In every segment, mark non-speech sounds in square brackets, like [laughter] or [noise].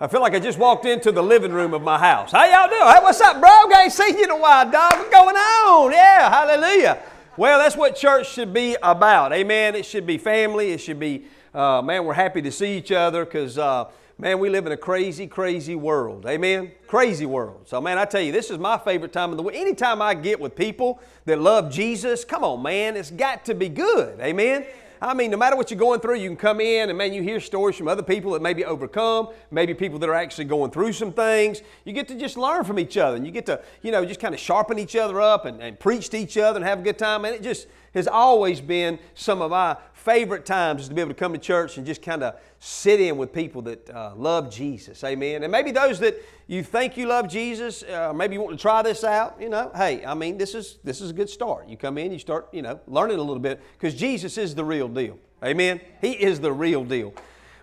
I feel like I just walked into the living room of my house. How y'all doing? Hey, what's up, bro? I Ain't seen you in a while, dog. What's going on? Yeah, hallelujah. Well, that's what church should be about. Amen. It should be family. It should be, uh, man, we're happy to see each other because, uh, man, we live in a crazy, crazy world. Amen. Crazy world. So, man, I tell you, this is my favorite time of the week. Anytime I get with people that love Jesus, come on, man, it's got to be good. Amen. I mean, no matter what you're going through, you can come in and man, you hear stories from other people that maybe overcome, maybe people that are actually going through some things. You get to just learn from each other and you get to, you know, just kind of sharpen each other up and, and preach to each other and have a good time. And it just has always been some of my favorite times is to be able to come to church and just kind of sit in with people that uh, love Jesus. Amen. And maybe those that you think you love Jesus, uh, maybe you want to try this out. You know, hey, I mean, this is this is a good start. You come in, you start, you know, learning a little bit because Jesus is the real deal. Amen. He is the real deal.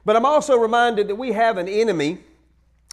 But I'm also reminded that we have an enemy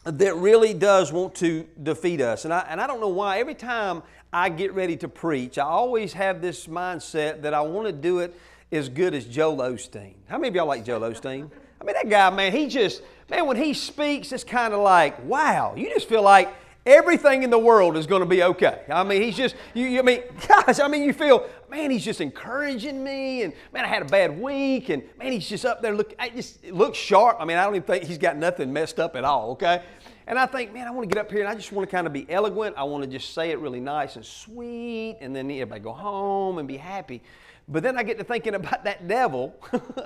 that really does want to defeat us. And I, and I don't know why. Every time I get ready to preach, I always have this mindset that I want to do it as good as Joel Osteen. How many of y'all like Joel Osteen? I mean, that guy, man, he just, man, when he speaks, it's kind of like, wow, you just feel like everything in the world is going to be okay. I mean, he's just, you, you I mean, [laughs] gosh, I mean, you feel, man, he's just encouraging me, and man, I had a bad week, and man, he's just up there, look, just looks sharp. I mean, I don't even think he's got nothing messed up at all, okay? And I think, man, I want to get up here and I just want to kind of be eloquent. I want to just say it really nice and sweet, and then everybody go home and be happy. But then I get to thinking about that devil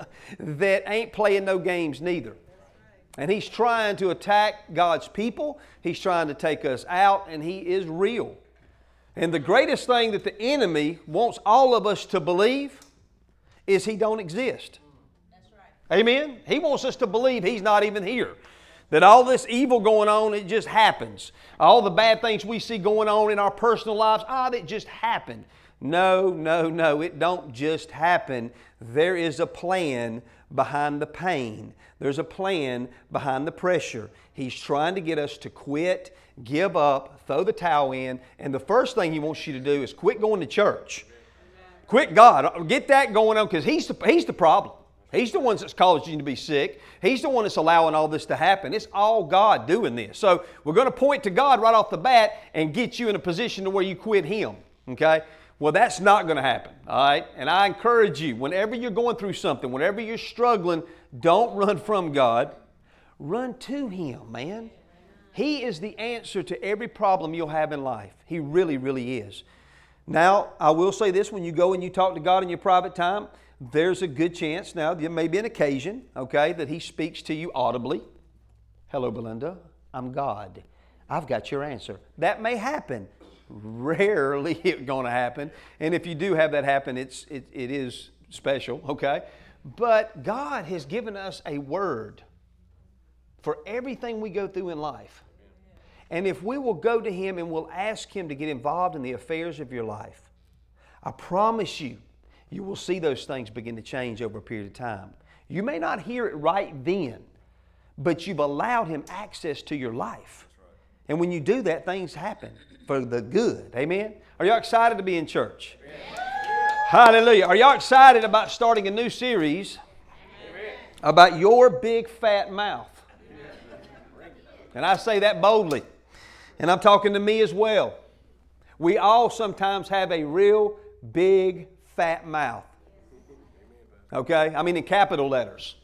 [laughs] that ain't playing no games neither. And he's trying to attack God's people. He's trying to take us out, and he is real. And the greatest thing that the enemy wants all of us to believe is he don't exist. Right. Amen. He wants us to believe he's not even here. That all this evil going on, it just happens. All the bad things we see going on in our personal lives, ah, it just happened. No, no, no, it don't just happen. There is a plan behind the pain. There's a plan behind the pressure. He's trying to get us to quit, give up, throw the towel in, and the first thing he wants you to do is quit going to church. Quit God. Get that going on because he's the, he's the problem. He's the one that's causing you to be sick. He's the one that's allowing all this to happen. It's all God doing this. So we're going to point to God right off the bat and get you in a position to where you quit Him. Okay? Well, that's not going to happen, all right? And I encourage you, whenever you're going through something, whenever you're struggling, don't run from God. Run to Him, man. He is the answer to every problem you'll have in life. He really, really is. Now, I will say this when you go and you talk to God in your private time, there's a good chance now, there may be an occasion, okay, that He speaks to you audibly. Hello, Belinda. I'm God. I've got your answer. That may happen rarely [laughs] going to happen. And if you do have that happen, it's, it, it is special, okay? But God has given us a word for everything we go through in life. And if we will go to Him and we'll ask Him to get involved in the affairs of your life, I promise you, you will see those things begin to change over a period of time. You may not hear it right then, but you've allowed Him access to your life. And when you do that, things happen for the good. Amen? Are y'all excited to be in church? Amen. Hallelujah. Are y'all excited about starting a new series Amen. about your big fat mouth? And I say that boldly. And I'm talking to me as well. We all sometimes have a real big fat mouth. Okay? I mean, in capital letters.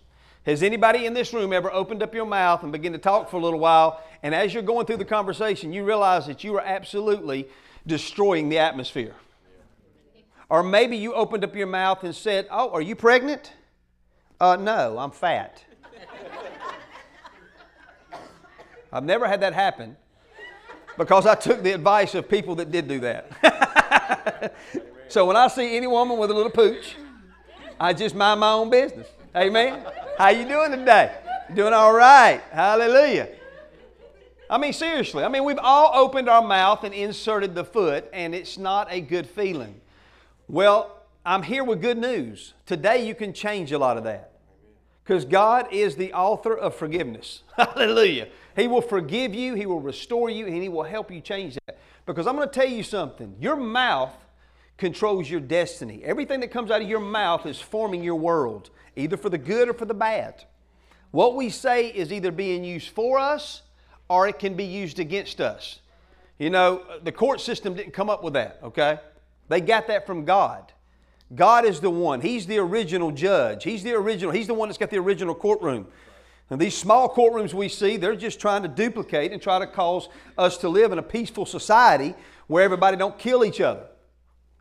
Has anybody in this room ever opened up your mouth and begun to talk for a little while, and as you're going through the conversation, you realize that you are absolutely destroying the atmosphere? Or maybe you opened up your mouth and said, Oh, are you pregnant? Uh, no, I'm fat. [laughs] I've never had that happen because I took the advice of people that did do that. [laughs] so when I see any woman with a little pooch, I just mind my own business. Amen. How you doing today? Doing all right. Hallelujah. I mean, seriously. I mean, we've all opened our mouth and inserted the foot, and it's not a good feeling. Well, I'm here with good news. Today you can change a lot of that. Because God is the author of forgiveness. [laughs] Hallelujah. He will forgive you, He will restore you, and He will help you change that. Because I'm going to tell you something your mouth controls your destiny. Everything that comes out of your mouth is forming your world either for the good or for the bad. What we say is either being used for us or it can be used against us. You know, the court system didn't come up with that, okay? They got that from God. God is the one. He's the original judge. He's the original. He's the one that's got the original courtroom. And these small courtrooms we see, they're just trying to duplicate and try to cause us to live in a peaceful society where everybody don't kill each other.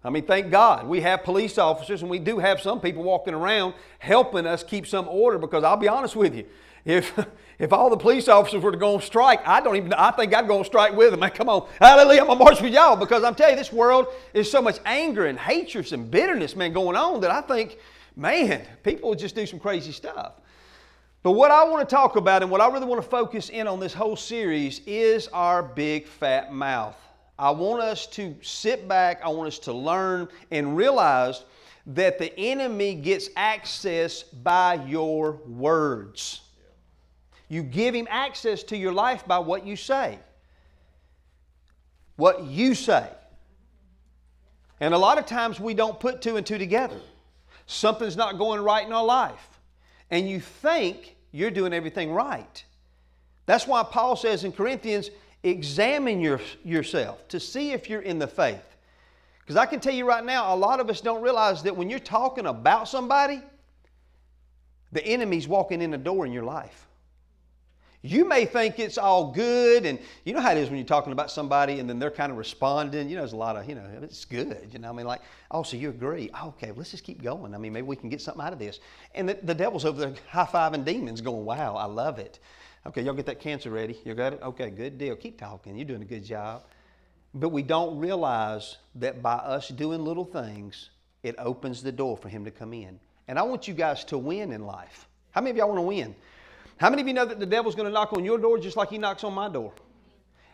I mean, thank God we have police officers and we do have some people walking around helping us keep some order because I'll be honest with you, if, [laughs] if all the police officers were to go on strike, I don't even, I think I'd go on strike with them. Man, come on, hallelujah, I'm going to march with y'all because I'm telling you, this world is so much anger and hatred and bitterness, man, going on that I think, man, people would just do some crazy stuff. But what I want to talk about and what I really want to focus in on this whole series is our big fat mouth. I want us to sit back, I want us to learn and realize that the enemy gets access by your words. You give him access to your life by what you say. What you say. And a lot of times we don't put two and two together. Something's not going right in our life. And you think you're doing everything right. That's why Paul says in Corinthians, examine your, yourself to see if you're in the faith. Because I can tell you right now, a lot of us don't realize that when you're talking about somebody, the enemy's walking in the door in your life. You may think it's all good, and you know how it is when you're talking about somebody and then they're kind of responding. You know, there's a lot of, you know, it's good. You know, I mean, like, oh, so you agree. Oh, okay, let's just keep going. I mean, maybe we can get something out of this. And the, the devil's over there high fiving demons going, wow, I love it. Okay, y'all get that cancer ready. You got it? Okay, good deal. Keep talking. You're doing a good job. But we don't realize that by us doing little things, it opens the door for him to come in. And I want you guys to win in life. How many of y'all want to win? How many of you know that the devil's going to knock on your door just like he knocks on my door?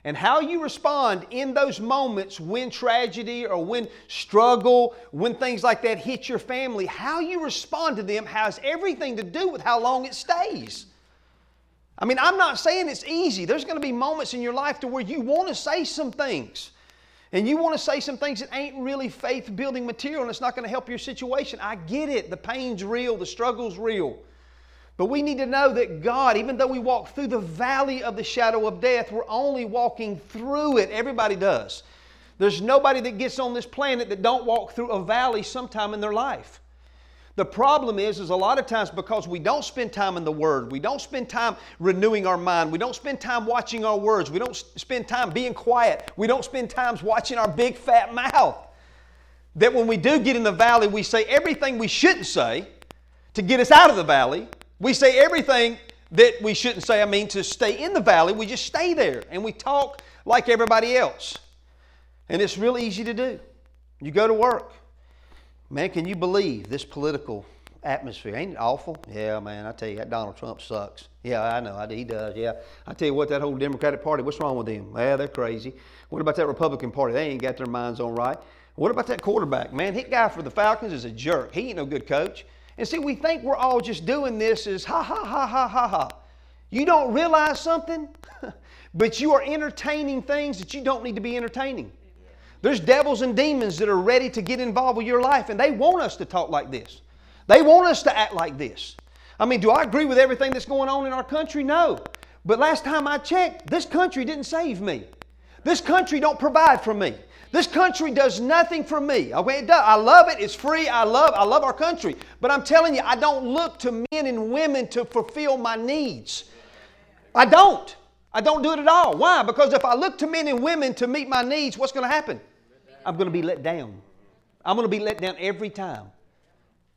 And how you respond in those moments when tragedy or when struggle, when things like that hit your family, how you respond to them has everything to do with how long it stays. I mean, I'm not saying it's easy. There's going to be moments in your life to where you want to say some things. And you want to say some things that ain't really faith building material and it's not going to help your situation. I get it. The pain's real, the struggle's real. But we need to know that God, even though we walk through the valley of the shadow of death, we're only walking through it. Everybody does. There's nobody that gets on this planet that don't walk through a valley sometime in their life. The problem is, is a lot of times because we don't spend time in the Word, we don't spend time renewing our mind, we don't spend time watching our words, we don't spend time being quiet, we don't spend times watching our big fat mouth. That when we do get in the valley, we say everything we shouldn't say to get us out of the valley. We say everything that we shouldn't say. I mean, to stay in the valley, we just stay there and we talk like everybody else. And it's real easy to do. You go to work, Man, can you believe this political atmosphere? Ain't it awful? Yeah, man, I tell you, that Donald Trump sucks. Yeah, I know, he does. Yeah, I tell you what, that whole Democratic Party, what's wrong with them? Yeah, they're crazy. What about that Republican Party? They ain't got their minds on right. What about that quarterback? Man, hit guy for the Falcons is a jerk. He ain't no good coach. And see, we think we're all just doing this as ha ha ha ha ha ha. You don't realize something, [laughs] but you are entertaining things that you don't need to be entertaining. There's devils and demons that are ready to get involved with your life, and they want us to talk like this. They want us to act like this. I mean, do I agree with everything that's going on in our country? No. But last time I checked, this country didn't save me. This country don't provide for me. This country does nothing for me. It does. I love it. It's free. I love I love our country. But I'm telling you, I don't look to men and women to fulfill my needs. I don't. I don't do it at all. Why? Because if I look to men and women to meet my needs, what's going to happen? I'm going to be let down. I'm going to be let down every time.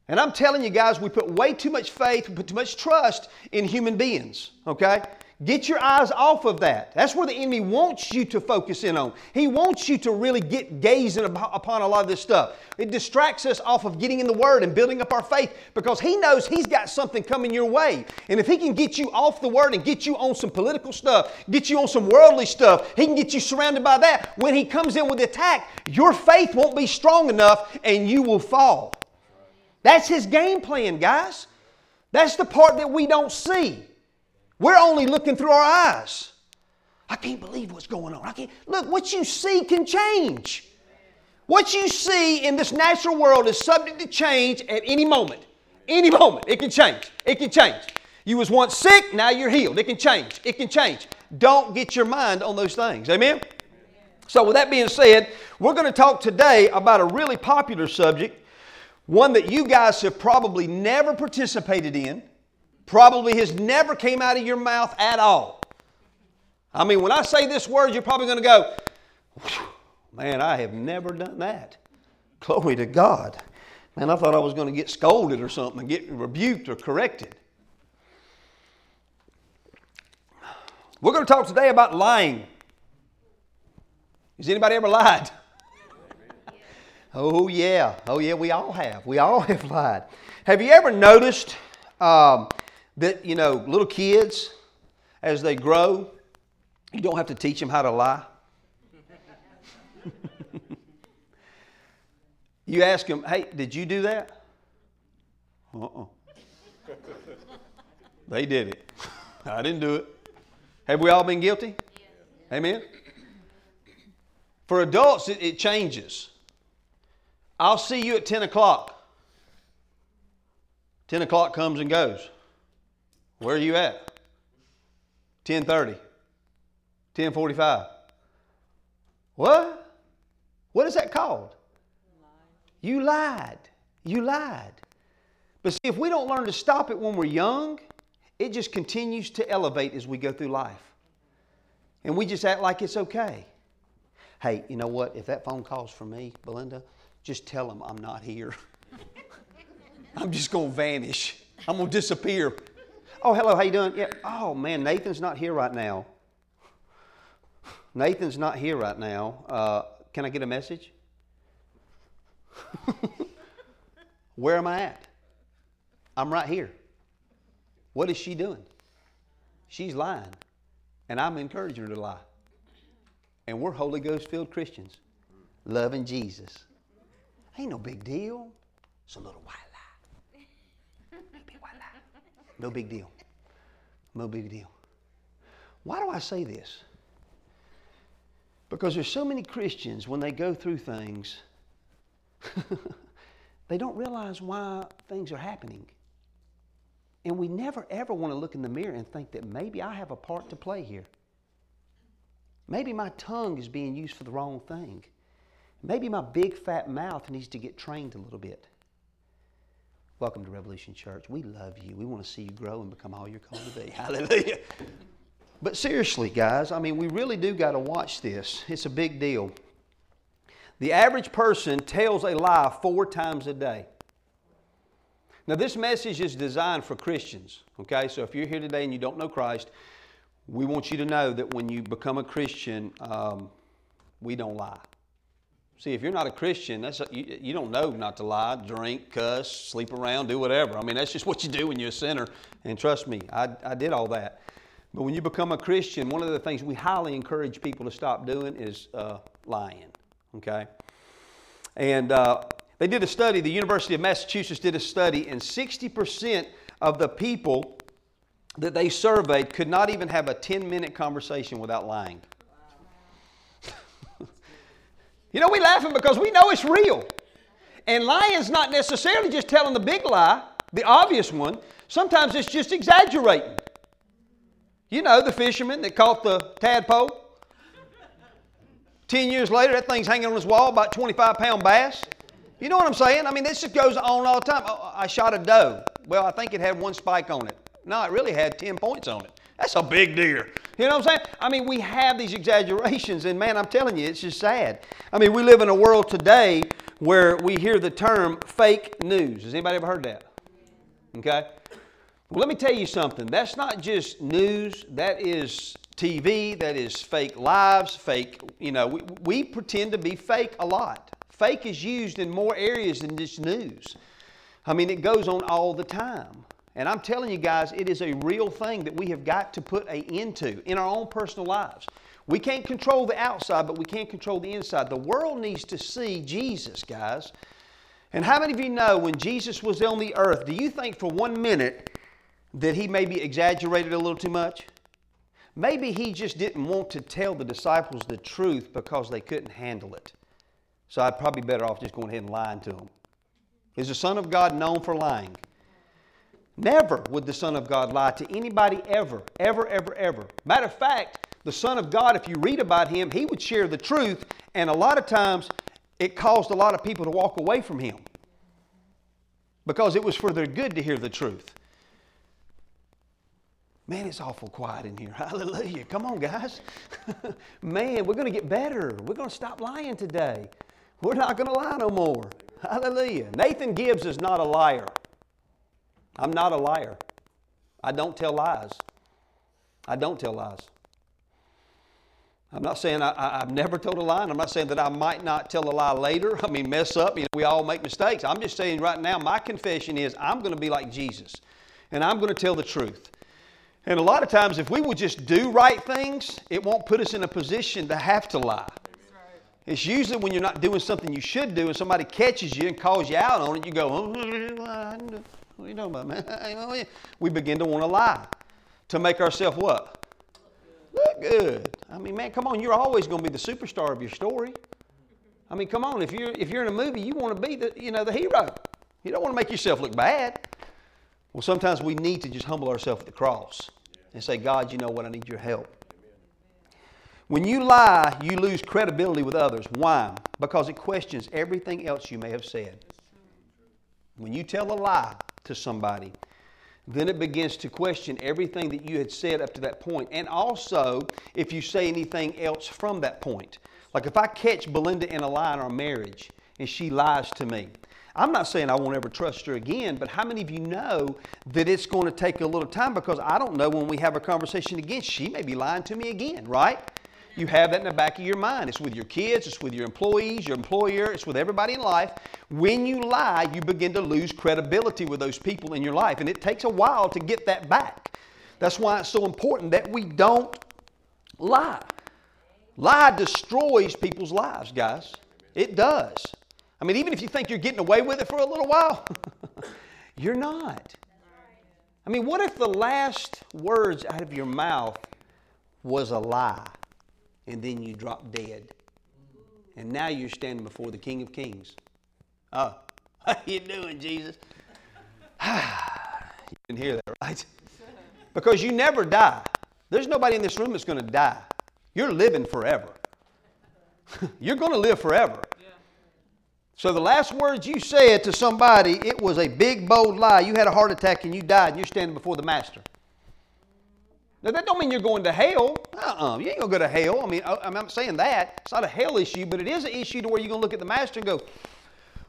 And I'm telling you guys, we put way too much faith, we put too much trust in human beings, okay? Get your eyes off of that. That's where the enemy wants you to focus in on. He wants you to really get gazing upon a lot of this stuff. It distracts us off of getting in the Word and building up our faith because he knows he's got something coming your way. And if he can get you off the Word and get you on some political stuff, get you on some worldly stuff, he can get you surrounded by that. When he comes in with the attack, your faith won't be strong enough and you will fall. That's his game plan, guys. That's the part that we don't see. We're only looking through our eyes. I can't believe what's going on. I can't look, what you see can change. What you see in this natural world is subject to change at any moment. Any moment, it can change. It can change. You was once sick, now you're healed. It can change. It can change. Don't get your mind on those things. Amen? So, with that being said, we're going to talk today about a really popular subject, one that you guys have probably never participated in, probably has never came out of your mouth at all. I mean, when I say this word, you're probably going to go, man, I have never done that. Glory to God. Man, I thought I was going to get scolded or something, get rebuked or corrected. We're going to talk today about lying. Has anybody ever lied? [laughs] oh, yeah. Oh, yeah, we all have. We all have lied. Have you ever noticed um, that, you know, little kids, as they grow, you don't have to teach them how to lie? [laughs] you ask them, hey, did you do that? Uh uh They did it. [laughs] I didn't do it. Have we all been guilty? Amen? For adults, it, it changes. I'll see you at 10 o'clock. 10 o'clock comes and goes. Where are you at? 10:30. 10:45. What? What is that called? You lied. You lied. But see, if we don't learn to stop it when we're young, it just continues to elevate as we go through life. And we just act like it's okay hey, you know what? If that phone call's for me, Belinda, just tell them I'm not here. [laughs] I'm just going to vanish. I'm going to disappear. Oh, hello, how you doing? Yeah. Oh, man, Nathan's not here right now. Nathan's not here right now. Uh, can I get a message? [laughs] Where am I at? I'm right here. What is she doing? She's lying, and I'm encouraging her to lie and we're Holy Ghost filled Christians, loving Jesus. Ain't no big deal. It's a little white lie. Big white lie. No big deal. No big deal. Why do I say this? Because there's so many Christians when they go through things, [laughs] they don't realize why things are happening. And we never ever want to look in the mirror and think that maybe I have a part to play here. Maybe my tongue is being used for the wrong thing. Maybe my big fat mouth needs to get trained a little bit. Welcome to Revolution Church. We love you. We want to see you grow and become all you're called to be. [laughs] Hallelujah. But seriously, guys, I mean, we really do got to watch this. It's a big deal. The average person tells a lie four times a day. Now, this message is designed for Christians, okay? So if you're here today and you don't know Christ, we want you to know that when you become a Christian, um, we don't lie. See, if you're not a Christian, that's a, you, you, don't know not to lie, drink, cuss, sleep around, do whatever. I mean, that's just what you do when you're a sinner. And trust me, I, I did all that. But when you become a Christian, one of the things we highly encourage people to stop doing is uh, lying. Okay? And uh, they did a study, the University of Massachusetts did a study, and 60% of the people that they surveyed could not even have a 10 minute conversation without lying. You know, we laughing because we know it's real. And lying's not necessarily just telling the big lie, the obvious one. Sometimes it's just exaggerating. You know, the fisherman that caught the tadpole. Ten years later, that thing's hanging on his wall, about 25 pound bass. You know what I'm saying? I mean, this just goes on all the time. Oh, I shot a doe. Well, I think it had one spike on it. No, it really had 10 points on it. That's a big deer. You know what I'm saying? I mean, we have these exaggerations, and man, I'm telling you, it's just sad. I mean, we live in a world today where we hear the term fake news. Has anybody ever heard that? Okay? Well, let me tell you something. That's not just news, that is TV, that is fake lives, fake, you know, we, we pretend to be fake a lot. Fake is used in more areas than just news. I mean, it goes on all the time. And I'm telling you guys, it is a real thing that we have got to put an end to in our own personal lives. We can't control the outside, but we can't control the inside. The world needs to see Jesus, guys. And how many of you know when Jesus was on the earth, do you think for one minute that he maybe exaggerated a little too much? Maybe he just didn't want to tell the disciples the truth because they couldn't handle it. So I'd probably better off just going ahead and lying to them. Is the Son of God known for lying? Never would the Son of God lie to anybody ever, ever, ever, ever. Matter of fact, the Son of God, if you read about him, he would share the truth, and a lot of times it caused a lot of people to walk away from him because it was for their good to hear the truth. Man, it's awful quiet in here. [laughs] Hallelujah. Come on, guys. [laughs] Man, we're going to get better. We're going to stop lying today. We're not going to lie no more. Hallelujah. Nathan Gibbs is not a liar. I'm not a liar. I don't tell lies. I don't tell lies. I'm not saying I, have never told a lie, and I'm not saying that I might not tell a lie later. [laughs] I mean, mess up. You know, we all make mistakes. I'm just saying right now, my confession is I'm going to be like Jesus, and I'm going to tell the truth. And a lot of times, if we will just do right things, it won't put us in a position to have to lie. It's usually when you're not doing something you should do and somebody catches you and calls you out on it, you go, oh, [laughs] what are you talking about, man? [laughs] We begin to want to lie to make ourselves what? Look good. I mean, man, come on, you're always going to be the superstar of your story. I mean, come on, if you're, if you're in a movie, you want to be the, you know, the hero. You don't want to make yourself look bad. Well, sometimes we need to just humble ourselves at the cross and say, God, you know what? I need your help. When you lie, you lose credibility with others. Why? Because it questions everything else you may have said. When you tell a lie to somebody, then it begins to question everything that you had said up to that. And also, if you say anything else from that point. Like if I catch Belinda in a lie in our marriage and she lies to me, I'm not saying I won't ever trust her again, but how many of you know that it's going to take a little time because I don't know when we have a conversation again, she may be lying to me again, right? You have that in the back of your mind. It's with your kids, it's with your employees, your employer, it's with everybody in life. When you lie, you begin to lose credibility with those people in your life, and it takes a while to get that back. That's why it's so important that we don't lie. Lie destroys people's lives, guys. It does. I mean, even if you think you're getting away with it for a little while, [laughs] you're not. I mean, what if the last words out of your mouth was a lie? And then you drop dead. And now you're standing before the King of Kings. Oh, [laughs] how you doing, Jesus? [sighs] you can hear that, right? Because you never die. There's nobody in this room that's going to die. You're living forever. [laughs] you're going to live forever. So the last words you said to somebody, it was a big, bold lie. You had a heart attack and you died, and you're standing before the Master. Now, that don't mean you're going to hell. Uh-uh. You ain't going to go to hell. I mean, I, I'm not saying that. It's not a hell issue, but it is an issue to where you're going to look at the master and go,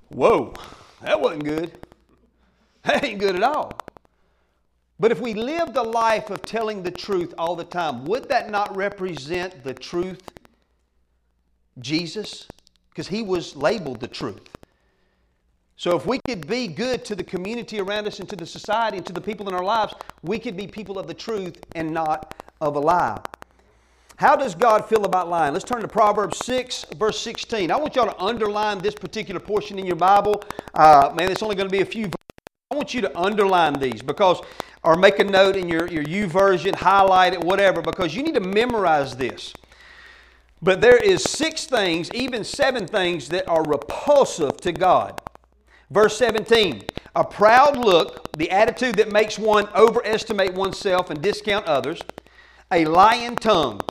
whoa, that wasn't good. That ain't good at all. But if we lived a life of telling the truth all the time, would that not represent the truth, Jesus? Because he was labeled the truth. So, if we could be good to the community around us and to the society and to the people in our lives, we could be people of the truth and not of a lie. How does God feel about lying? Let's turn to Proverbs 6, verse 16. I want y'all to underline this particular portion in your Bible. Uh, man, it's only going to be a few. I want you to underline these because, or make a note in your, your YouVersion, highlight it, whatever, because you need to memorize this. But there is six things, even seven things, that are repulsive to God. Verse 17 A proud look, the attitude that makes one overestimate oneself and discount others, a lying tongue,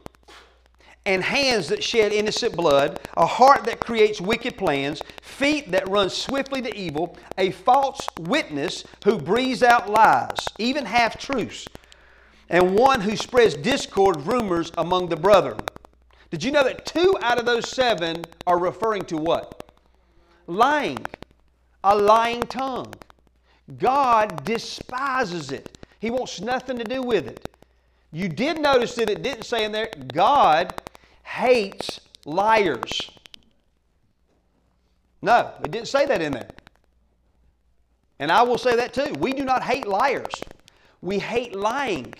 and hands that shed innocent blood, a heart that creates wicked plans, feet that run swiftly to evil, a false witness who breathes out lies, even half truths, and one who spreads discord, rumors among the brethren. Did you know that two out of those seven are referring to what? Lying a lying tongue. God despises it. He wants nothing to do with it. You did notice that it didn't say in there, God hates liars. No, it didn't say that in there. And I will say that too. We do not hate liars, we hate lying.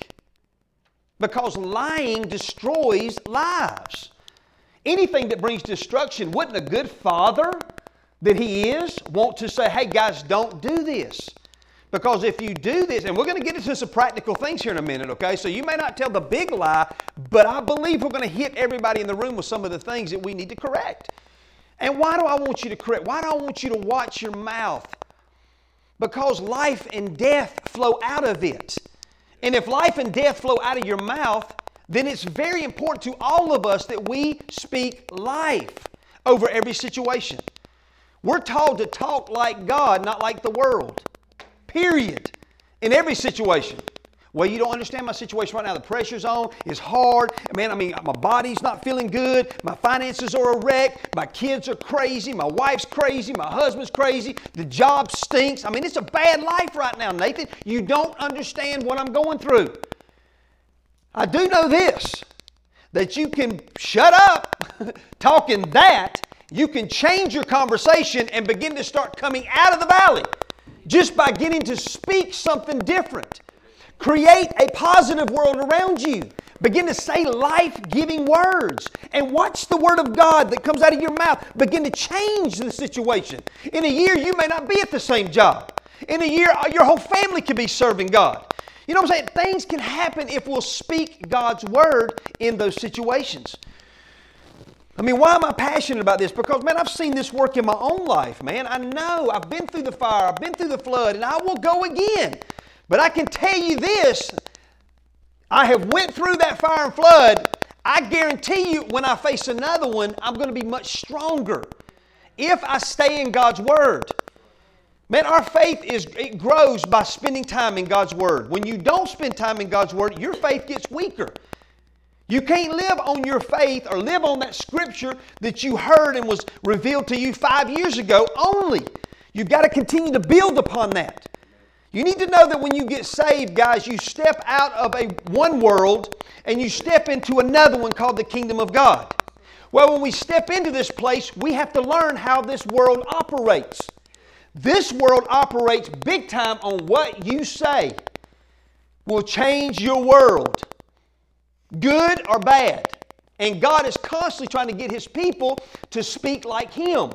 Because lying destroys lives. Anything that brings destruction, wouldn't a good father that He is want to say, hey guys, don't do this. Because if you do this, and we're going to get into some practical things here in a minute, okay? So you may not tell the big lie, but I believe we're going to hit everybody in the room with some of the things that we need to correct. And why do I want you to correct? Why do I want you to watch your mouth? because life and death flow out of it. And if life and death flow out of your mouth, then it's very important to all of us that we speak life over every situation. We're told to talk like God, not like the world. Period. In every situation. Well, you don't understand my situation right now. The pressure's on. It's hard. Man, I mean, my body's not feeling good. My finances are a wreck. My kids are crazy. My wife's crazy. My husband's crazy. The job stinks. I mean, it's a bad life right now, Nathan. You don't understand what I'm going through. I do know this that you can shut up [laughs] talking that. You can change your conversation and begin to start coming out of the valley just by getting to speak something different. Create a positive world around you. Begin to say life giving words and watch the Word of God that comes out of your mouth begin to change the situation. In a year, you may not be at the same job. In a year, uh, your whole family could be serving God. You know what I'm saying? Things can happen if we'll speak God's Word in those situations. I mean, why am I passionate about this? Because, man, I've seen this work in my own life, man. I know. I've been through the fire, I've been through the flood, and I will go again. But I can tell you this I have went through that fire and flood. I guarantee you when I face another one, I'm going to be much stronger if I stay in God's word. Man, our faith is it grows by spending time in God's word. When you don't spend time in God's word, your faith gets weaker. You can't live on your faith or live on that scripture that you heard and was revealed to you 5 years ago only. You've got to continue to build upon that. You need to know that when you get saved, guys, you step out of a one world and you step into another one called the kingdom of God. Well, when we step into this place, we have to learn how this world operates. This world operates big time on what you say will change your world, good or bad. And God is constantly trying to get His people to speak like Him.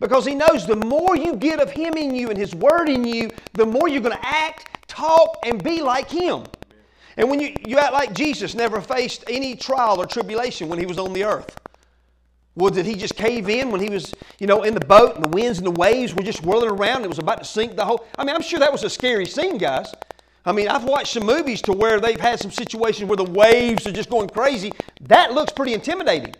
Because He knows the more you get of Him in you and His Word in you, the more you're going to act, talk, and be like Him. And when you, you act like Jesus never faced any trial or tribulation when He was on the earth. Well, did he just cave in when he was, you know, in the boat and the winds and the waves were just whirling around and it was about to sink the whole? I mean, I'm sure that was a scary scene, guys. I mean, I've watched some movies to where they've had some situations where the waves are just going crazy. That looks pretty intimidating.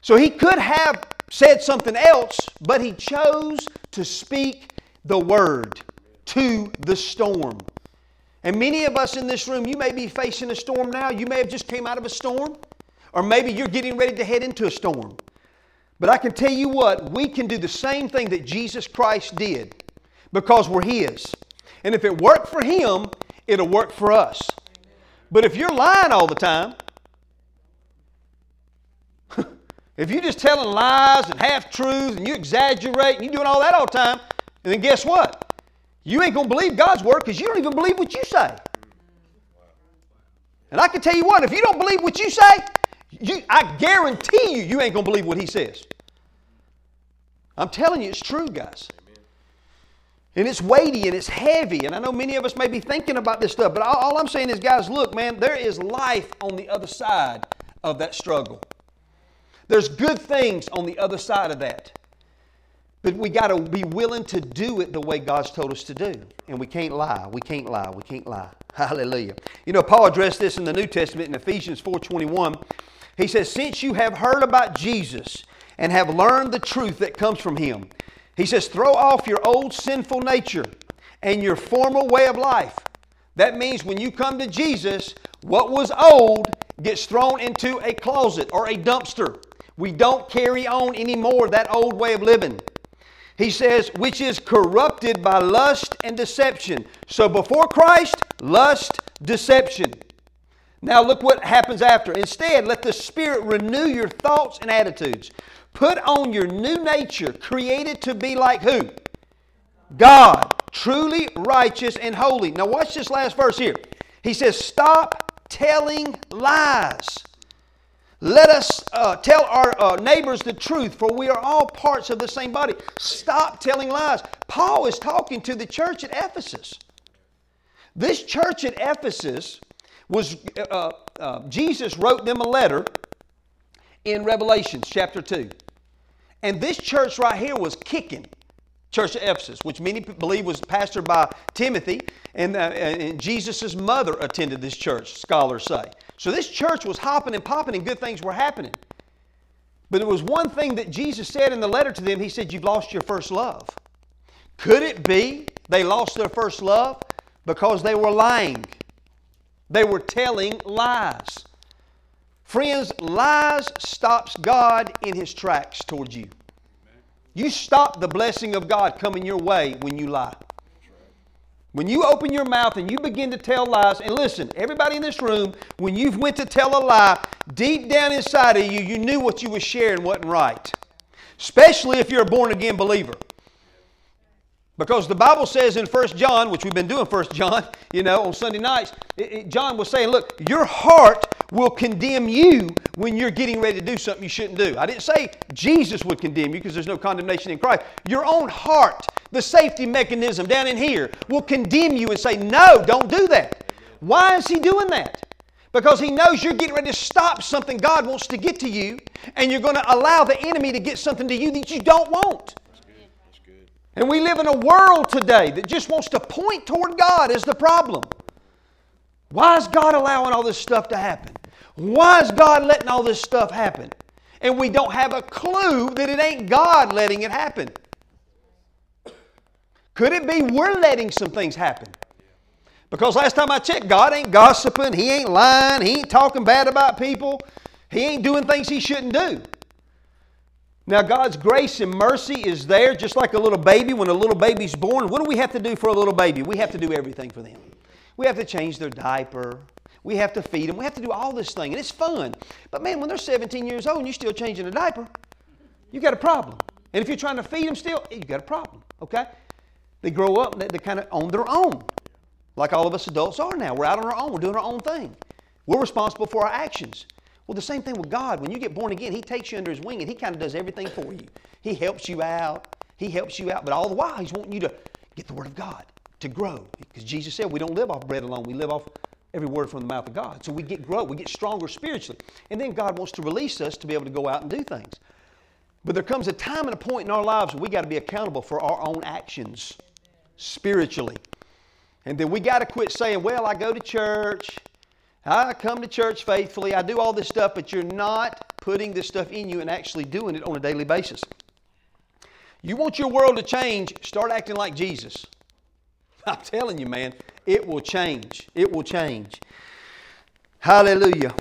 So he could have said something else, but he chose to speak the word to the storm. And many of us in this room, you may be facing a storm now. You may have just came out of a storm, or maybe you're getting ready to head into a storm. But I can tell you what, we can do the same thing that Jesus Christ did because we're His. And if it worked for Him, it'll work for us. But if you're lying all the time, [laughs] If you're just telling lies and half truths and you exaggerate and you're doing all that all the time, and then guess what? You ain't going to believe God's word because you don't even believe what you say. And I can tell you what, if you don't believe what you say, you, I guarantee you, you ain't going to believe what He says. I'm telling you, it's true, guys. And it's weighty and it's heavy. And I know many of us may be thinking about this stuff, but all, all I'm saying is, guys, look, man, there is life on the other side of that struggle. There's good things on the other side of that. But we got to be willing to do it the way God's told us to do. And we can't lie. We can't lie. We can't lie. [laughs] Hallelujah. You know, Paul addressed this in the New Testament in Ephesians 4:21. He says, "Since you have heard about Jesus and have learned the truth that comes from him." He says, "Throw off your old sinful nature and your former way of life." That means when you come to Jesus, what was old gets thrown into a closet or a dumpster. We don't carry on anymore that old way of living. He says, which is corrupted by lust and deception. So before Christ, lust, deception. Now look what happens after. Instead, let the Spirit renew your thoughts and attitudes. Put on your new nature, created to be like who? God, truly righteous and holy. Now watch this last verse here. He says, Stop telling lies. Let us uh, tell our uh, neighbors the truth, for we are all parts of the same body. Stop telling lies. Paul is talking to the church at Ephesus. This church at Ephesus was, uh, uh Jesus wrote them a letter in Revelations chapter 2. And this church right here was kicking. Church of Ephesus, which many believe was pastored by Timothy, and, uh, and Jesus' mother attended this church, scholars say. So this church was hopping and popping, and good things were happening. But there was one thing that Jesus said in the letter to them He said, You've lost your first love. Could it be they lost their first love because they were lying? They were telling lies. Friends, lies stops God in his tracks towards you. You stop the blessing of God coming your way when you lie. When you open your mouth and you begin to tell lies, and listen, everybody in this room, when you've went to tell a lie, deep down inside of you, you knew what you were sharing wasn't right. Especially if you're a born again believer. Because the Bible says in 1 John, which we've been doing 1 John, [laughs] you know, on Sunday nights, it, it, John was saying, look, your heart will condemn you when you're getting ready to do something you shouldn't do. I didn't say Jesus would condemn you because there's no condemnation in Christ. Your own heart, the safety mechanism down in here, will condemn you and say, no, don't do that. Why is he doing that? Because he knows you're getting ready to stop something God wants to get to you, and you're going to allow the enemy to get something to you that you don't want. And we live in a world today that just wants to point toward God as the problem. Why is God allowing all this stuff to happen? Why is God letting all this stuff happen? And we don't have a clue that it ain't God letting it happen. Could it be we're letting some things happen? Because last time I checked, God ain't gossiping, He ain't lying, He ain't talking bad about people, He ain't doing things He shouldn't do. Now, God's grace and mercy is there just like a little baby. When a little baby's born, what do we have to do for a little baby? We have to do everything for them. We have to change their diaper. We have to feed them. We have to do all this thing, and it's fun. But man, when they're 17 years old and you're still changing a diaper, you got a problem. And if you're trying to feed them still, you got a problem. Okay? They grow up, they, they kind of on their own, like all of us adults are now. We're out on our own. We're doing our own thing. We're responsible for our actions. Well, the same thing with God. When you get born again, He takes you under His wing and He kind of does everything for you. He helps you out. He helps you out. But all the while, He's wanting you to get the Word of God, to grow. Because Jesus said we don't live off bread alone, we live off every word from the mouth of God. So we get grow, we get stronger spiritually. And then God wants to release us to be able to go out and do things. But there comes a time and a point in our lives where we got to be accountable for our own actions spiritually. And then we got to quit saying, well, I go to church, I come to church faithfully, I do all this stuff, but you're not putting this stuff in you and actually doing it on a daily basis. You want your world to change, start acting like Jesus. [laughs] I'm telling you, man, it will change. It will change. Hallelujah.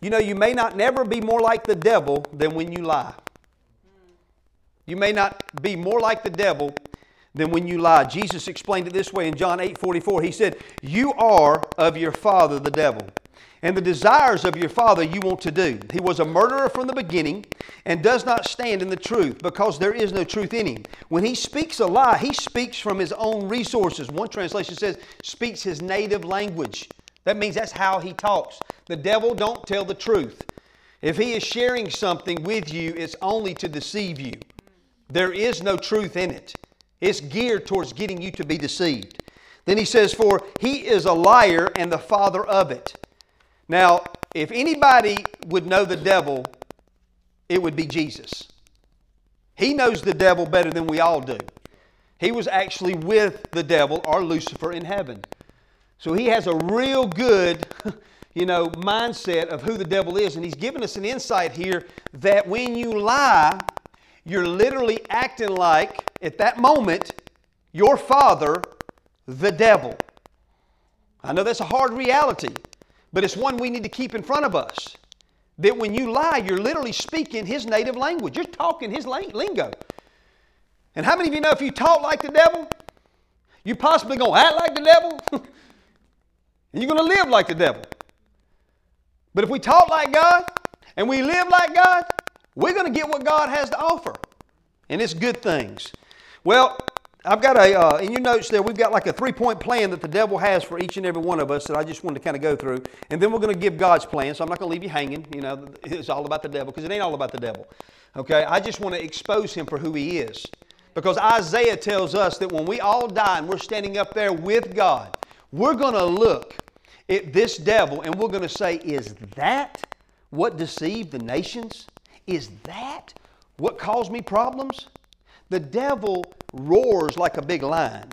You know, you may not never be more like the devil than when you lie. You may not be more like the devil than when you lie. Jesus explained it this way in John 8 44. He said, You are of your father, the devil, and the desires of your father you want to do. He was a murderer from the beginning and does not stand in the truth because there is no truth in him. When he speaks a lie, he speaks from his own resources. One translation says, speaks his native language. That means that's how he talks. The devil don't tell the truth. If he is sharing something with you, it's only to deceive you. There is no truth in it. It's geared towards getting you to be deceived. Then he says, For he is a liar and the father of it. Now, if anybody would know the devil, it would be Jesus. He knows the devil better than we all do. He was actually with the devil or Lucifer in heaven. So he has a real good, [laughs] you know, mindset of who the devil is. And he's given us an insight here that when you lie, you're literally acting like, at that moment, your father, the devil. I know that's a hard reality, but it's one we need to keep in front of us. That when you lie, you're literally speaking his native language. You're talking his lingo. And how many of you know if you talk like the devil, you're possibly going to act like the devil? [laughs] and you're going to live like the devil. But if we talk like God and we live like God, we're going to get what God has to offer. And it's good things. Well, I've got a, uh, in your notes there, we've got like a three point plan that the devil has for each and every one of us that I just wanted to kind of go through. And then we're going to give God's plan. So I'm not going to leave you hanging. You know, [laughs] it's all about the devil because it ain't all about the devil. Okay? I just want to expose him for who he is. Because Isaiah tells us that when we all die and we're standing up there with God, we're going to look at this devil and we're going to say, Is that what deceived the nations? Is that what caused me problems? The devil roars like a big lion.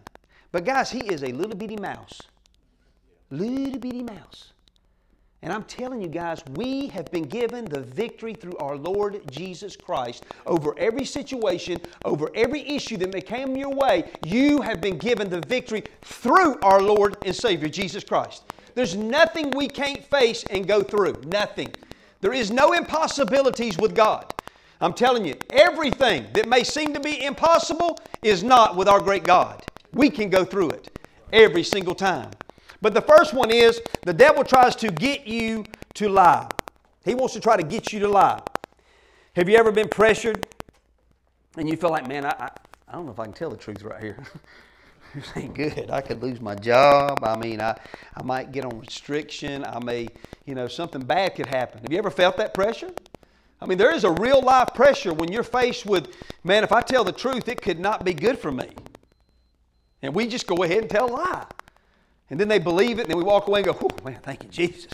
But guys, he is a little bitty mouse. Little bitty mouse. And I'm telling you guys, we have been given the victory through our Lord Jesus Christ over every situation, over every issue that may come your way. You have been given the victory through our Lord and Savior Jesus Christ. There's nothing we can't face and go through. Nothing. There is no impossibilities with God. I'm telling you, everything that may seem to be impossible is not with our great God. We can go through it every single time. But the first one is the devil tries to get you to lie. He wants to try to get you to lie. Have you ever been pressured and you feel like, man, I, I, I don't know if I can tell the truth right here. [laughs] this [laughs] ain't good. I could lose my job. I mean, I, I might get on restriction. I may, you know, something bad could happen. Have you ever felt that pressure? I mean, there is a real life pressure when you're faced with, man, if I tell the truth, it could not be good for me. And we just go ahead and tell a lie. And then they believe it, and then we walk away and go, oh, man, thank you, Jesus.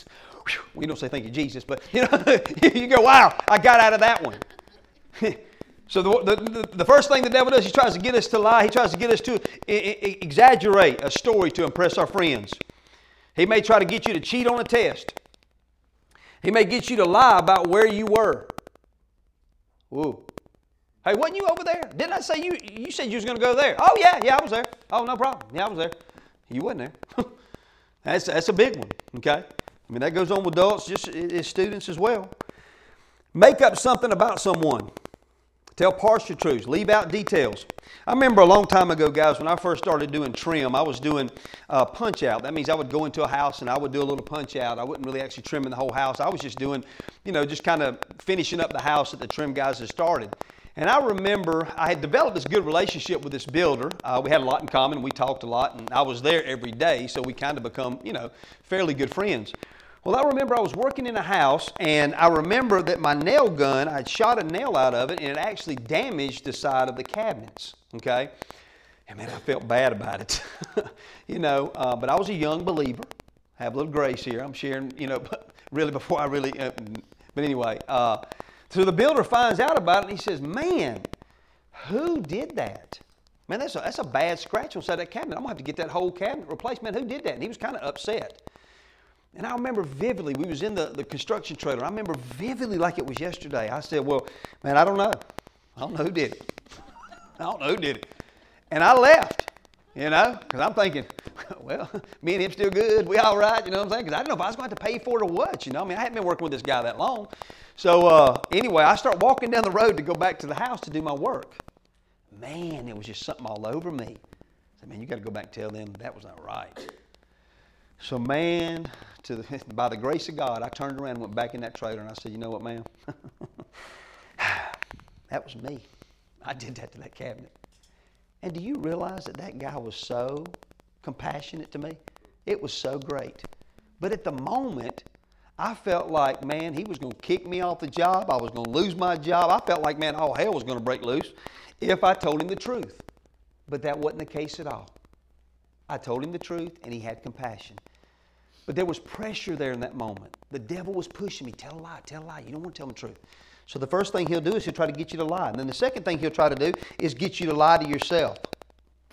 We don't say thank you, Jesus, but [laughs] you know, [laughs] you go, wow, I got out of that one. So the, the, the, first thing the devil does, he tries to get us to lie. He tries to get us to exaggerate a story to impress our friends. He may try to get you to cheat on a test. He may get you to lie about where you were. Ooh. Hey, wasn't you over there? Didn't I say you? You said you was going to go there. Oh yeah, yeah, I was there. Oh no problem. Yeah, I was there. You wasn't there. [laughs] that's, that's a big one, okay? I mean, that goes on with adults, just as students as well. Make up something about someone. Tell partial truths. Leave out details. I remember a long time ago, guys, when I first started doing trim, I was doing uh, punch out. That means I would go into a house and I would do a little punch out. I wasn't really actually trimming the whole house. I was just doing, you know, just kind of finishing up the house that the trim guys had started. And I remember I had developed this good relationship with this builder. Uh, we had a lot in common. We talked a lot, and I was there every day, so we kind of become, you know, fairly good friends. Well, I remember I was working in a house, and I remember that my nail gun, I'd shot a nail out of it, and it actually damaged the side of the cabinets. Okay? And man, I felt bad about it. [laughs] you know, uh, but I was a young believer. I have a little grace here. I'm sharing, you know, [laughs] really before I really, uh, but anyway. Uh, so the builder finds out about it and he says, Man, who did that? Man, that's a, that's a bad scratch on side of that cabinet. I'm going to have to get that whole cabinet replaced. Man, who did that? And he was kind of upset. And I remember vividly, we was in the, the construction trailer. I remember vividly like it was yesterday. I said, well, man, I don't know. I don't know who did it. I don't know who did it. And I left, you know, because I'm thinking, [laughs] well, [laughs] me and him still good. We all right, you know what I'm saying? Because I didn't know if I was going to have to pay for it or what, you know. I mean, I hadn't been working with this guy that long. So uh, anyway, I start walking down the road to go back to the house to do my work. Man, it was just something all over me. I said, man, you got to go back and tell them that was not right. So man, to the, [laughs] by the grace of God, I turned around and went back in that trailer and I said, you know what, ma'am? [laughs] that was me. I did that to that cabinet. And do you realize that that guy was so compassionate to me? It was so great. But at the moment, I felt like, man, he was going to kick me off the job. I was going to lose my job. I felt like, man, all hell was going to break loose if I told him the truth. But that wasn't the case at all. I told him the truth, and he had compassion. But there was pressure there in that moment. The devil was pushing me tell a lie, tell a lie. You don't want to tell the truth. So the first thing he'll do is he'll try to get you to lie. And then the second thing he'll try to do is get you to lie to yourself.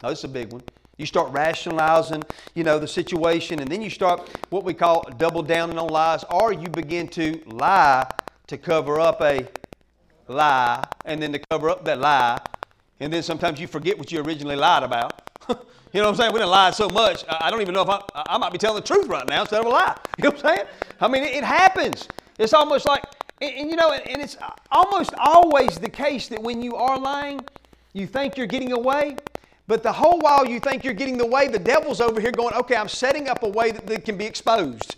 Now, this is a big one. You start rationalizing, you know, the situation, and then you start what we call double downing on lies, or you begin to lie to cover up a lie, and then to cover up that lie, and then sometimes you forget what you originally lied about. [laughs] you know what I'm saying? We done lied so much, I don't even know if I, I might be telling the truth right now instead of a lie. [laughs] You know what I'm saying? I mean, it, it happens. It's almost like, and, and you know, and, and it's almost always the case that when you are lying, you think you're getting away, but the whole while you think you're getting the way, the devil's over here going, okay, I'm setting up a way that they can be exposed.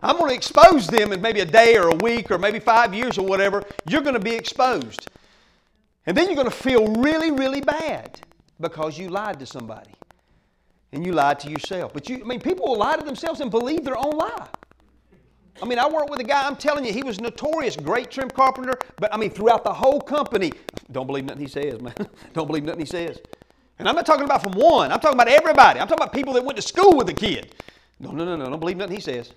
I'm going to expose them in maybe a day or a week or maybe five years or whatever. You're going to be exposed. And then you're going to feel really, really bad because you lied to somebody. And you lied to yourself. But you, I mean, people will lie to themselves and believe their own lie. I mean, I worked with a guy, I'm telling you, he was notorious, great trim carpenter, but I mean, throughout the whole company, don't believe nothing he says, man. [laughs] don't believe nothing he says. And I'm not talking about from one. I'm talking about everybody. I'm talking about people that went to school with the kid. No, no, no, no. Don't believe nothing he says.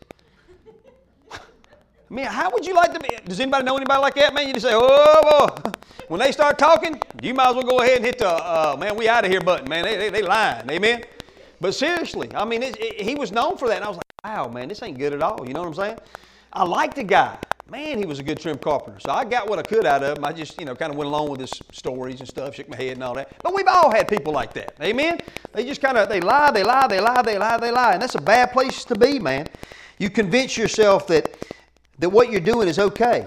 I mean, how would you like to be? Does anybody know anybody like that, man? You just say, oh, boy. [laughs] When they start talking, you might as well go ahead and hit the, uh, man, we out of here button, man. They, they, they lying. Amen? But seriously, I mean, it, it, he was known for that. And I was like, wow, man, this ain't good at all. You know what I'm saying? I liked the guy. Man, he was a good trim carpenter. So I got what I could out of him. I just, you know, kind of went along with his stories and stuff, shook my head and all that. But we've all had people like that. Amen? They just kind of, they lie, they lie, they lie, they lie, they lie. And that's a bad place to be, man. You convince yourself that, that what you're doing is okay.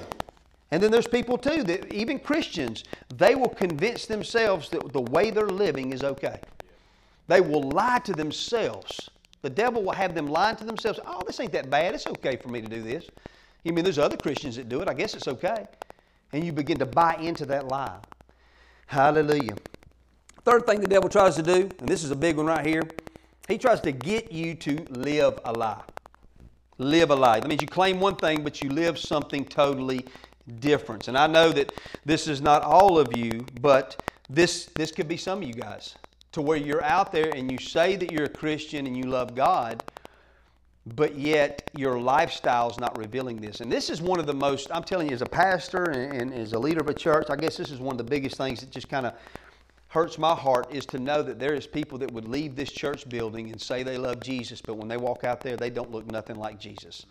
And then there's people too that even Christians, they will convince themselves that the way they're living is okay. They will lie to themselves. The devil will have them lying to themselves. Oh, this ain't that bad. It's okay for me to do this. You mean there's other Christians that do it? I guess it's okay. And you begin to buy into that lie. Hallelujah. Third thing the devil tries to do, and this is a big one right here, he tries to get you to live a lie. Live a lie. That means you claim one thing, but you live something totally different. And I know that this is not all of you, but this, this could be some of you guys. To where you're out there and you say that you're a Christian and you love God, but yet your lifestyle is not revealing this. And this is one of the most, I'm telling you, as a pastor and, and as a leader of a church, I guess this is one of the biggest things that just kind of hurts my heart is to know that there is people that would leave this church building and say they love Jesus, but when they walk out there, they don't look nothing like Jesus.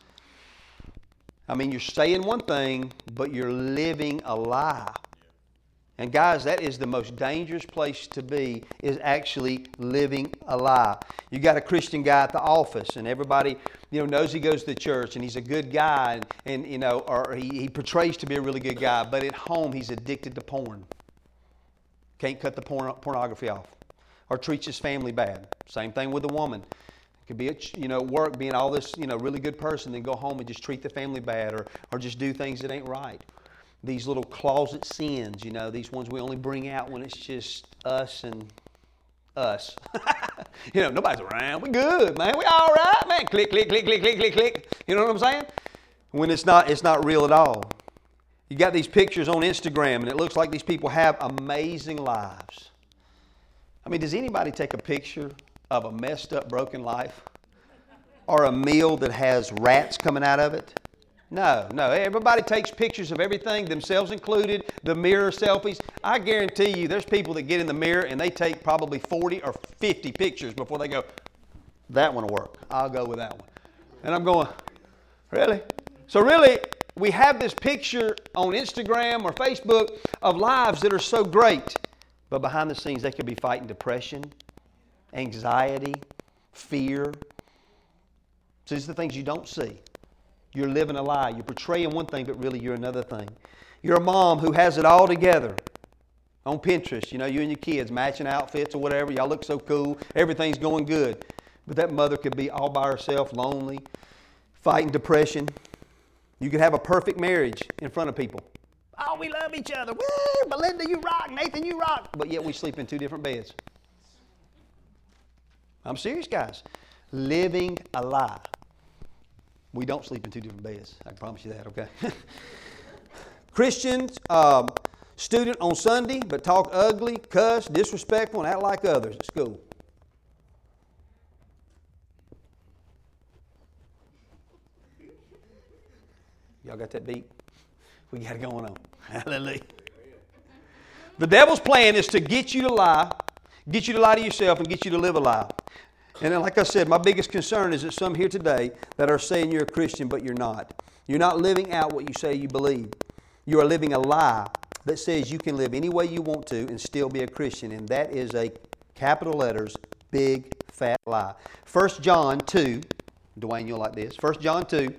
I mean, you're saying one thing, but you're living a lie. And guys, that is the most dangerous place to be is actually living a lie. You got a Christian guy at the office and everybody, you know, knows he goes to church and he's a good guy and, and you know, or he, he portrays to be a really good guy, but at home he's addicted to porn. Can't cut the porn, pornography off. Or treats his family bad. Same thing with a woman. It Could be at you know work being all this you know really good person, then go home and just treat the family bad, or or just do things that ain't right these little closet sins, you know, these ones we only bring out when it's just us and us. [laughs] you know, nobody's around. We good, man. We all right, man. Click, click, click, click, click, click, click. You know what I'm saying? When it's not, it's not real at all. You got these pictures on Instagram, and it looks like these people have amazing lives. I mean, does anybody take a picture of a messed up, broken life? Or a meal that has rats coming out of it? No, no. Everybody takes pictures of everything, themselves included, the mirror selfies. I guarantee you there's people that get in the mirror and they take probably 40 or 50 pictures before they go, that one will work. I'll go with that one. And I'm going, really? So, really, we have this picture on Instagram or Facebook of lives that are so great, but behind the scenes, they could be fighting depression, anxiety, fear. So, these are the things you don't see. You're living a lie. You're portraying one thing, but really you're another thing. You're a mom who has it all together on Pinterest. You know, you and your kids matching outfits or whatever. Y'all look so cool. Everything's going good. But that mother could be all by herself, lonely, fighting depression. You could have a perfect marriage in front of people. Oh, we love each other. Woo! Belinda, you rock. Nathan, you rock. But yet we sleep in two different beds. I'm serious, guys. Living a lie. We don't sleep in two different beds. I can promise you that, okay? [laughs] Christians, um, student on Sunday, but talk ugly, cuss, disrespectful, and act like others at school. Y'all got that beat? We got it going on. [laughs] Hallelujah. The devil's plan is to get you to lie, get you to lie to yourself, and get you to live a lie. And like I said, my biggest concern is that some here today that are saying you're a Christian, but you're not. You're not living out what you say you believe. You are living a lie that says you can live any way you want to and still be a Christian. And that is a capital letters, big, fat lie. 1 John 2, Dwayne, you'll like this. 1 John 2,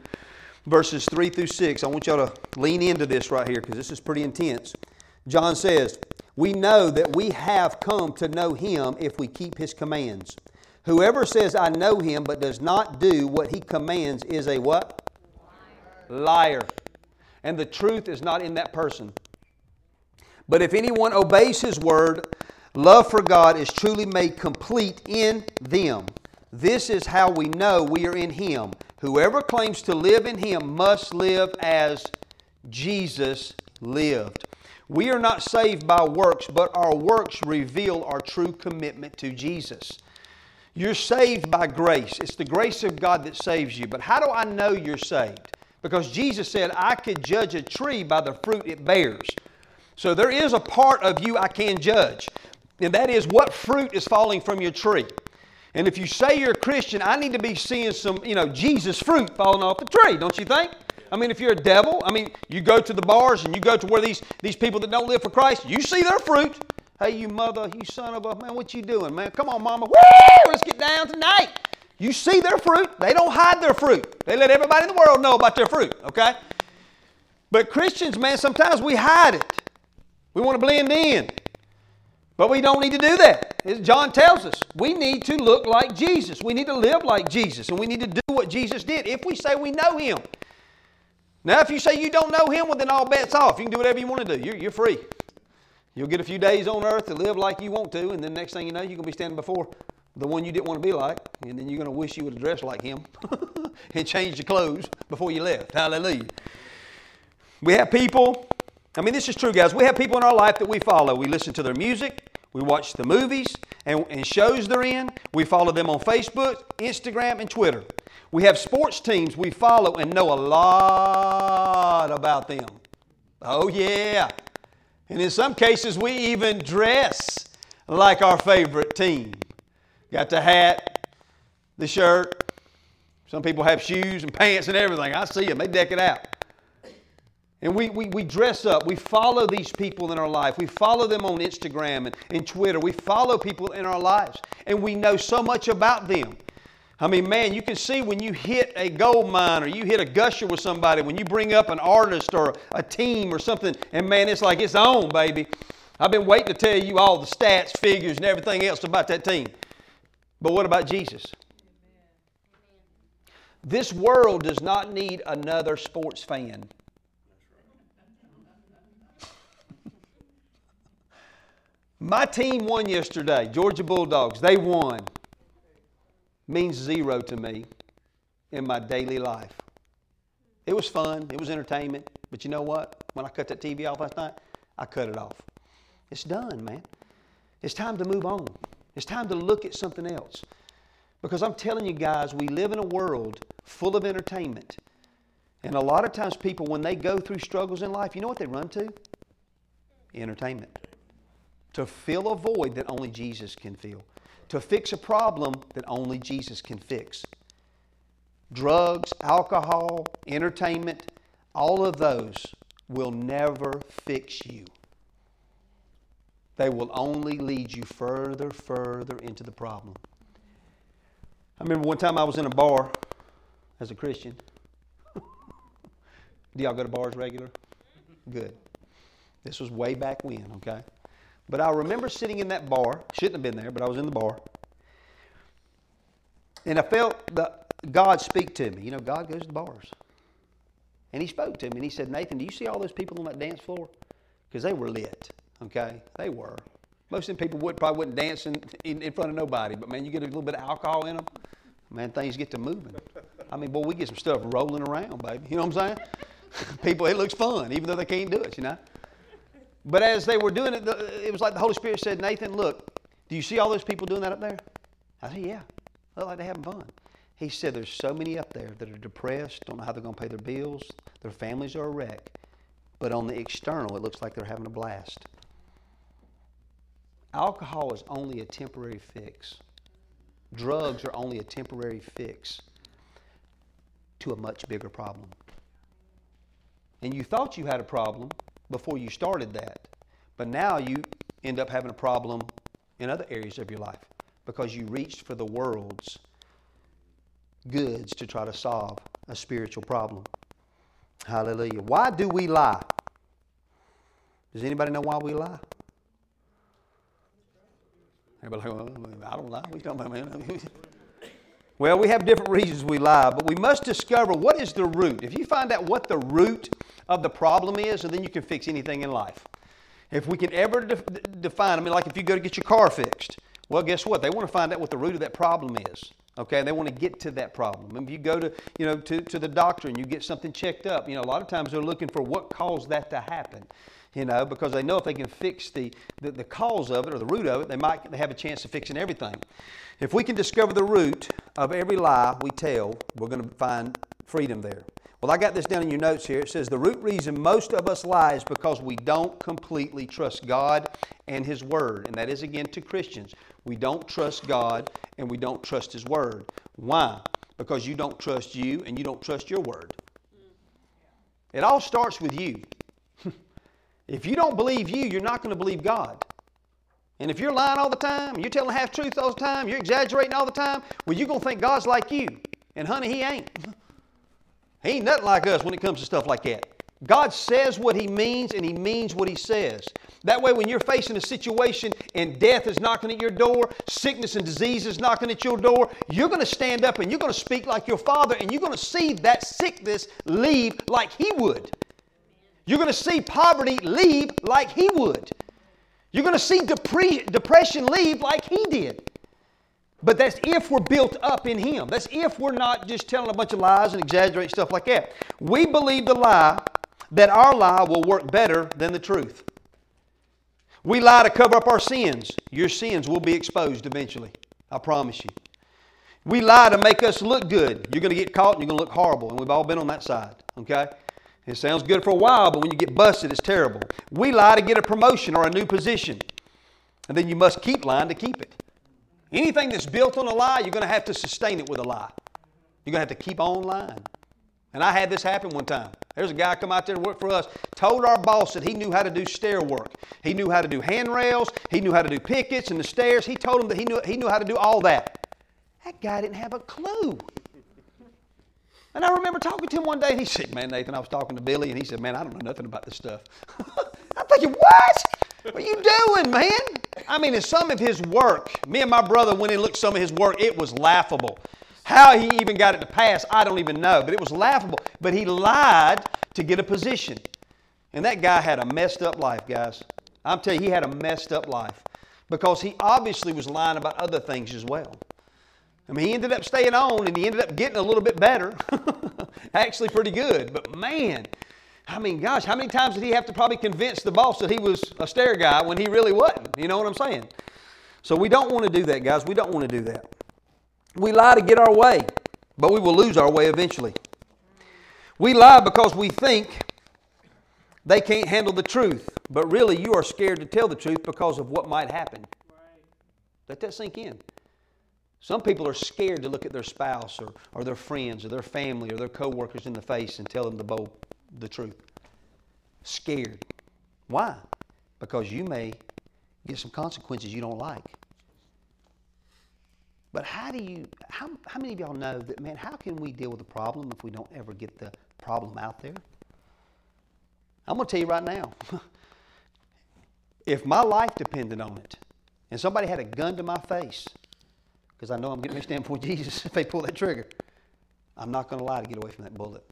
verses 3 through 6. I want y'all to lean into this right here because this is pretty intense. John says, We know that we have come to know him if we keep his commands. Whoever says, I know him, but does not do what he commands is a what? Liar. Liar. And the truth is not in that person. But if anyone obeys his word, love for God is truly made complete in them. This is how we know we are in him. Whoever claims to live in him must live as Jesus lived. We are not saved by works, but our works reveal our true commitment to Jesus. You're saved by grace. It's the grace of God that saves you. But how do I know you're saved? Because Jesus said, I could judge a tree by the fruit it bears. So there is a part of you I can judge, and that is what fruit is falling from your tree. And if you say you're a Christian, I need to be seeing some, you know, Jesus fruit falling off the tree, don't you think? I mean, if you're a devil, I mean, you go to the bars and you go to where these, these people that don't live for Christ, you see their fruit. Hey, you mother, you son of a man, what you doing, man? Come on, mama. Woo! Let's get down tonight. You see their fruit. They don't hide their fruit. They let everybody in the world know about their fruit, okay? But Christians, man, sometimes we hide it. We want to blend in. But we don't need to do that. As John tells us, we need to look like Jesus. We need to live like Jesus. And we need to do what Jesus did if we say we know Him. Now, if you say you don't know Him, well, then all bets off. You can do whatever you want to do. You're, you're free. You'll get a few days on earth to live like you want to, and then next thing you know, you're going to be standing before the one you didn't want to be like, and then you're going to wish you would have dressed like him [laughs] and changed your clothes before you left. Hallelujah. We have people, I mean, this is true, guys. We have people in our life that we follow. We listen to their music, we watch the movies and, and shows they're in, we follow them on Facebook, Instagram, and Twitter. We have sports teams we follow and know a lot about them. Oh, yeah. And in some cases, we even dress like our favorite team. Got the hat, the shirt. Some people have shoes and pants and everything. I see them, they deck it out. And we, we, we dress up. We follow these people in our life. We follow them on Instagram and, and Twitter. We follow people in our lives. And we know so much about them. I mean, man, you can see when you hit a gold mine or you hit a gusher with somebody, when you bring up an artist or a team or something, and man, it's like it's on, baby. I've been waiting to tell you all the stats, figures, and everything else about that team. But what about Jesus? This world does not need another sports fan. My team won yesterday, Georgia Bulldogs. They won means zero to me in my daily life. It was fun, it was entertainment, but you know what? When I cut that TV off last night, I cut it off. It's done, man. It's time to move on. It's time to look at something else. Because I'm telling you guys, we live in a world full of entertainment. And a lot of times, people, when they go through struggles in life, you know what they run to? Entertainment. To fill a void that only Jesus can fill to fix a problem that only Jesus can fix. Drugs, alcohol, entertainment, all of those will never fix you. They will only lead you further, further into the problem. I remember one time I was in a bar as a Christian. [laughs] Do y'all go to bars regular? Good. This was way back when, okay? But I remember sitting in that bar, shouldn't have been there, but I was in the bar. And I felt the, God speak to me. You know, God goes to bars. And He spoke to me and He said, Nathan, do you see all those people on that dance floor? Because they were lit, okay? They were. Most of them people would probably wouldn't dance in, in, in, front of nobody, but man, you get a little bit of alcohol in them, man, things get to moving. I mean, boy, we get some stuff rolling around, baby. You know what I'm saying? [laughs] people, it looks fun, even though they can't do it, you know? But as they were doing it, it was like the Holy Spirit said, Nathan, look, do you see all those people doing that up there? I said, yeah. They look like they're having fun. He said, there's so many up there that are depressed, don't know how they're going to pay their bills, their families are a wreck. But on the external, it looks like they're having a blast. Alcohol is only a temporary fix. Drugs are only a temporary fix to a much bigger problem. And you thought you had a problem before you started that. But now you end up having a problem in other areas of your life because you reached for the world's goods to try to solve a spiritual problem. Hallelujah. Why do we lie? Does anybody know why we lie? Everybody like, well, I don't lie. [laughs] We don't, man. [laughs] well, we have different reasons we lie, but we must discover what is the root. If you find out what the root of the problem is, and then you can fix anything in life. If we can ever de- define, I mean, like if you go to get your car fixed, well, guess what? They want to find out what the root of that problem is. Okay, they want to get to that problem. If you go to, you know, to, to the doctor and you get something checked up, you know, a lot of times they're looking for what caused that to happen. You know, because they know if they can fix the, the, the cause of it or the root of it, they might have a chance of fixing everything. If we can discover the root of every lie we tell, we're going to find freedom there. Well, I got this down in your notes here. It says the root reason most of us lie is because we don't completely trust God and His Word. And that is again to Christians. We don't trust God and we don't trust His Word. Why? Because you don't trust you and you don't trust your Word. It all starts with you. If you don't believe you, you're not going to believe God. And if you're lying all the time, you're telling half truth all the time, you're exaggerating all the time, well, you're going to think God's like you. And honey, He ain't. He ain't nothing like us when it comes to stuff like that. God says what He means and He means what He says. That way, when you're facing a situation and death is knocking at your door, sickness and disease is knocking at your door, you're going to stand up and you're going to speak like your Father and you're going to see that sickness leave like He would. You're going to see poverty leave like He would. You're going to see depre- depression leave like He did. But that's if we're built up in Him. That's if we're not just telling a bunch of lies and exaggerating stuff like that. We believe the lie that our lie will work better than the truth. We lie to cover up our sins. Your sins will be exposed eventually. I promise you. We lie to make us look good. You're going to get caught and you're going to look horrible. And we've all been on that side, okay? It sounds good for a while, but when you get busted, it's terrible. We lie to get a promotion or a new position. And then you must keep lying to keep it. Anything that's built on a lie, you're going to have to sustain it with a lie. You're going to have to keep on lying. And I had this happen one time. There's a guy come out there and work for us, told our boss that he knew how to do stair work. He knew how to do handrails, he knew how to do pickets and the stairs. He told him that he knew, he knew how to do all that. That guy didn't have a clue. And I remember talking to him one day, and he said, Man, Nathan, I was talking to Billy, and he said, Man, I don't know nothing about this stuff. [laughs] I'm thinking, What? What are you doing, man? I mean, in some of his work, me and my brother went and looked some of his work, it was laughable. How he even got it to pass, I don't even know, but it was laughable. But he lied to get a position. And that guy had a messed up life, guys. I'm telling you, he had a messed up life because he obviously was lying about other things as well. I mean, he ended up staying on and he ended up getting a little bit better. [laughs] Actually, pretty good. But man, I mean, gosh, how many times did he have to probably convince the boss that he was a stair guy when he really wasn't? You know what I'm saying? So we don't want to do that, guys. We don't want to do that. We lie to get our way, but we will lose our way eventually. We lie because we think they can't handle the truth, but really you are scared to tell the truth because of what might happen. Let that sink in. Some people are scared to look at their spouse or, or their friends or their family or their coworkers in the face and tell them the bold the truth. Scared. Why? Because you may get some consequences you don't like. But how do you, how, how many of y'all know that, man, how can we deal with a problem if we don't ever get the problem out there? I'm going to tell you right now. [laughs] if my life depended on it, and somebody had a gun to my face, because I know I'm getting to stand before [laughs] Jesus if they pull that trigger, I'm not going to lie to get away from that bullet.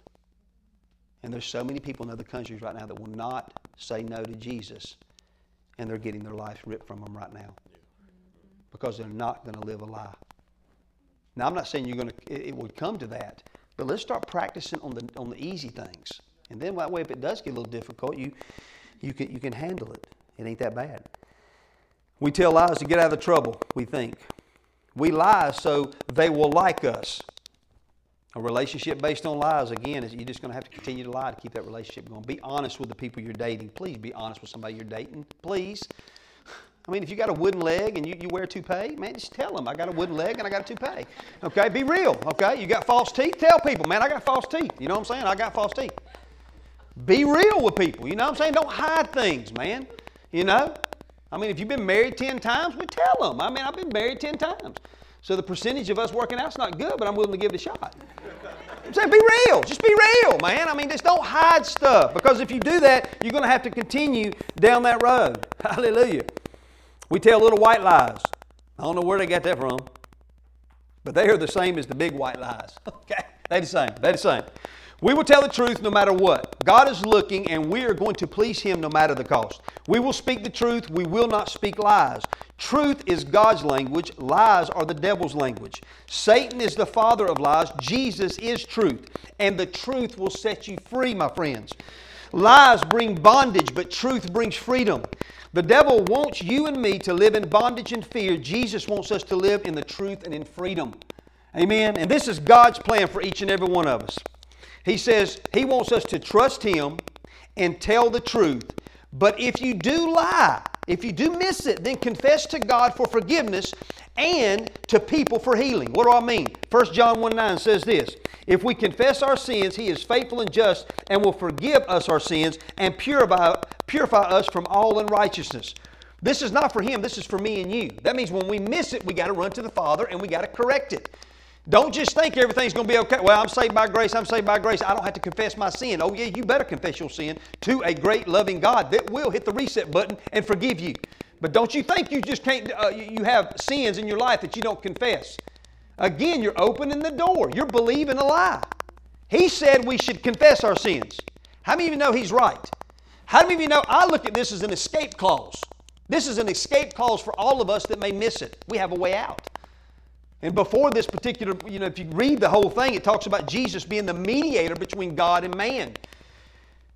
And there's so many people in other countries right now that will not say no to Jesus, and they're getting their lives ripped from them right now because they're not going to live a lie. Now, I'm not saying you're going to, it, it would come to that, but let's start practicing on the, on the easy things. And then that way, if it does get a little difficult, you, you, can, you can handle it. It ain't that bad. We tell lies to get out of the trouble, we think. We lie so they will like us. A relationship based on lies, again, is you're just going to have to continue to lie to keep that relationship going. Be honest with the people you're dating. Please be honest with somebody you're dating. Please. I mean, if you got a wooden leg and you, you wear a toupee, man, just tell them I got a wooden leg and I got a toupee. Okay, be real. Okay, you got false teeth, tell people, man, I got false teeth. You know what I'm saying? I got false teeth. Be real with people. You know what I'm saying? Don't hide things, man. You know? I mean, if you've been married 10 times, we tell them. I mean, I've been married 10 times. So the percentage of us working out's not good, but I'm willing to give it a shot. I'm saying be real. Just be real, man. I mean, just don't hide stuff because if you do that, you're going to have to continue down that road. [laughs] Hallelujah. We tell little white lies. I don't know where they got that from, but they are the same as the big white lies. [laughs] Okay? They're the same. They're the same. We will tell the truth no matter what. God is looking, and we are going to please Him no matter the cost. We will speak the truth. We will not speak lies. Truth is God's language, lies are the devil's language. Satan is the father of lies, Jesus is truth, and the truth will set you free, my friends. Lies bring bondage, but truth brings freedom. The devil wants you and me to live in bondage and fear. Jesus wants us to live in the truth and in freedom. Amen. And this is God's plan for each and every one of us. He says he wants us to trust him and tell the truth. But if you do lie, if you do miss it, then confess to God for forgiveness and to people for healing. What do I mean? 1 John 1 9 says this If we confess our sins, He is faithful and just and will forgive us our sins and purify, purify us from all unrighteousness. This is not for Him, this is for me and you. That means when we miss it, we got to run to the Father and we got to correct it. Don't just think everything's going to be okay. Well, I'm saved by grace. I'm saved by grace. I don't have to confess my sin. Oh, yeah, you better confess your sin to a great loving God that will hit the reset button and forgive you. But don't you think you just can't, uh, you have sins in your life that you don't confess. Again, you're opening the door. You're believing a lie. He said we should confess our sins. How many of you know he's right? How many of you know I look at this as an escape clause? This is an escape clause for all of us that may miss it. We have a way out. And before this particular, you know, if you read the whole thing, it talks about Jesus being the mediator between God and man.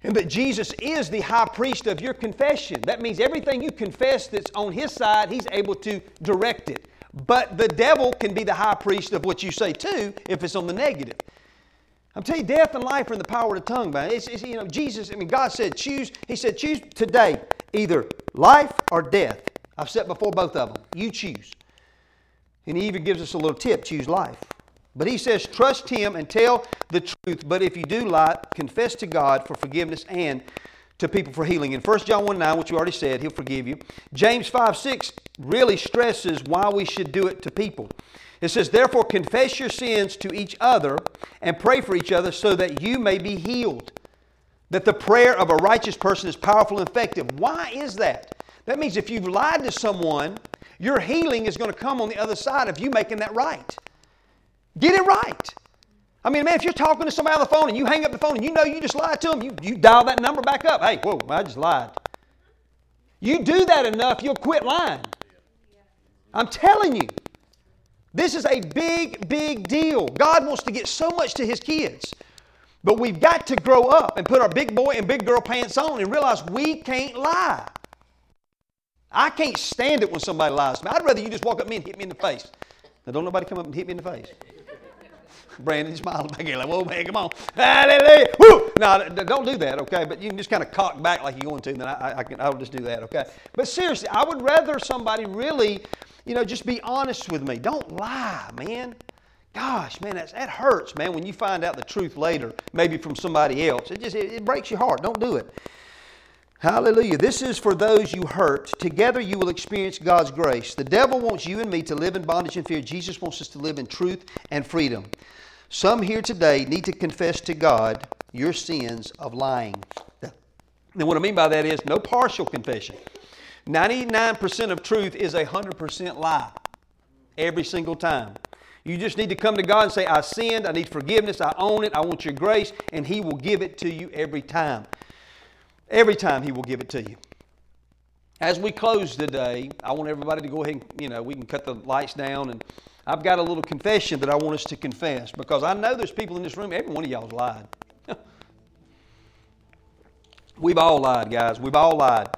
And that Jesus is the high priest of your confession. That means everything you confess that's on his side, he's able to direct it. But the devil can be the high priest of what you say too if it's on the negative. I'm telling you, death and life are in the power of the tongue, man. It's, it's, you know, Jesus, I mean, God said, choose. He said, choose today either life or death. I've set before both of them. You choose. And he even gives us a little tip choose life. But he says, trust him and tell the truth. But if you do lie, confess to God for forgiveness and to people for healing. In 1 John 1 9, which you already said, he'll forgive you. James 5 6 really stresses why we should do it to people. It says, Therefore, confess your sins to each other and pray for each other so that you may be healed. That the prayer of a righteous person is powerful and effective. Why is that? That means if you've lied to someone your healing is going to come on the other side of you making that right. Get it right. I mean, man, if you're talking to somebody on the phone and you hang up the phone and you know you just lied to them, you, you dial that number back up. Hey, whoa, I just lied. You do that enough, you'll quit lying. I'm telling you. This is a big, big deal. God wants to get so much to His kids. But we've got to grow up and put our big boy and big girl pants on and realize we can't lie. I can't stand it when somebody lies to me. I'd rather you just walk up to me and hit me in the face. Now, don't nobody come up and hit me in the face. [laughs] Brandon smiling back here like, whoa, man, come on. Hallelujah. Woo! No, don't do that, okay? But you can just kind of cock back like you're going to, and then I, I can, I'll just do that, okay? But seriously, I would rather somebody really, you know, just be honest with me. Don't lie, man. Gosh, man, that hurts, man, when you find out the truth later, maybe from somebody else. It just, it, it breaks your heart. Don't do it. Hallelujah. This is for those you hurt. Together you will experience God's grace. The devil wants you and me to live in bondage and fear. Jesus wants us to live in truth and freedom. Some here today need to confess to God your sins of lying. And what I mean by that is no partial confession. 99% of truth is a 100% lie every single time. You just need to come to God and say, I sinned, I need forgiveness, I own it, I want your grace, and He will give it to you every time. Every time He will give it to you. As we close today, I want everybody to go ahead and, you know, we can cut the lights down. And I've got a little confession that I want us to confess because I know there's people in this room, every one of y'all's lied. [laughs] We've all lied, guys. We've all lied.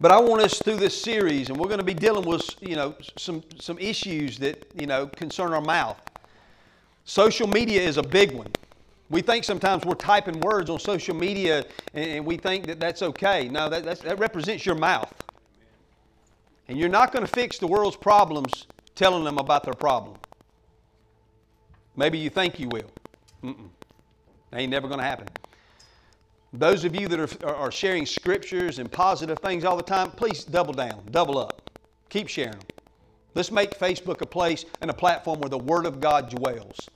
But I want us through this series, and we're going to be dealing with, you know, some, some issues that, you know, concern our mouth. Social media is a big one. We think sometimes we're typing words on social media and we think that that's okay. No, that, that represents your mouth. And you're not going to fix the world's problems telling them about their problem. Maybe you think you will. Mm-mm. That ain't never going to happen. Those of you that are, are sharing scriptures and positive things all the time, please double down, double up. Keep sharing them. Let's make Facebook a place and a platform where the Word of God dwells.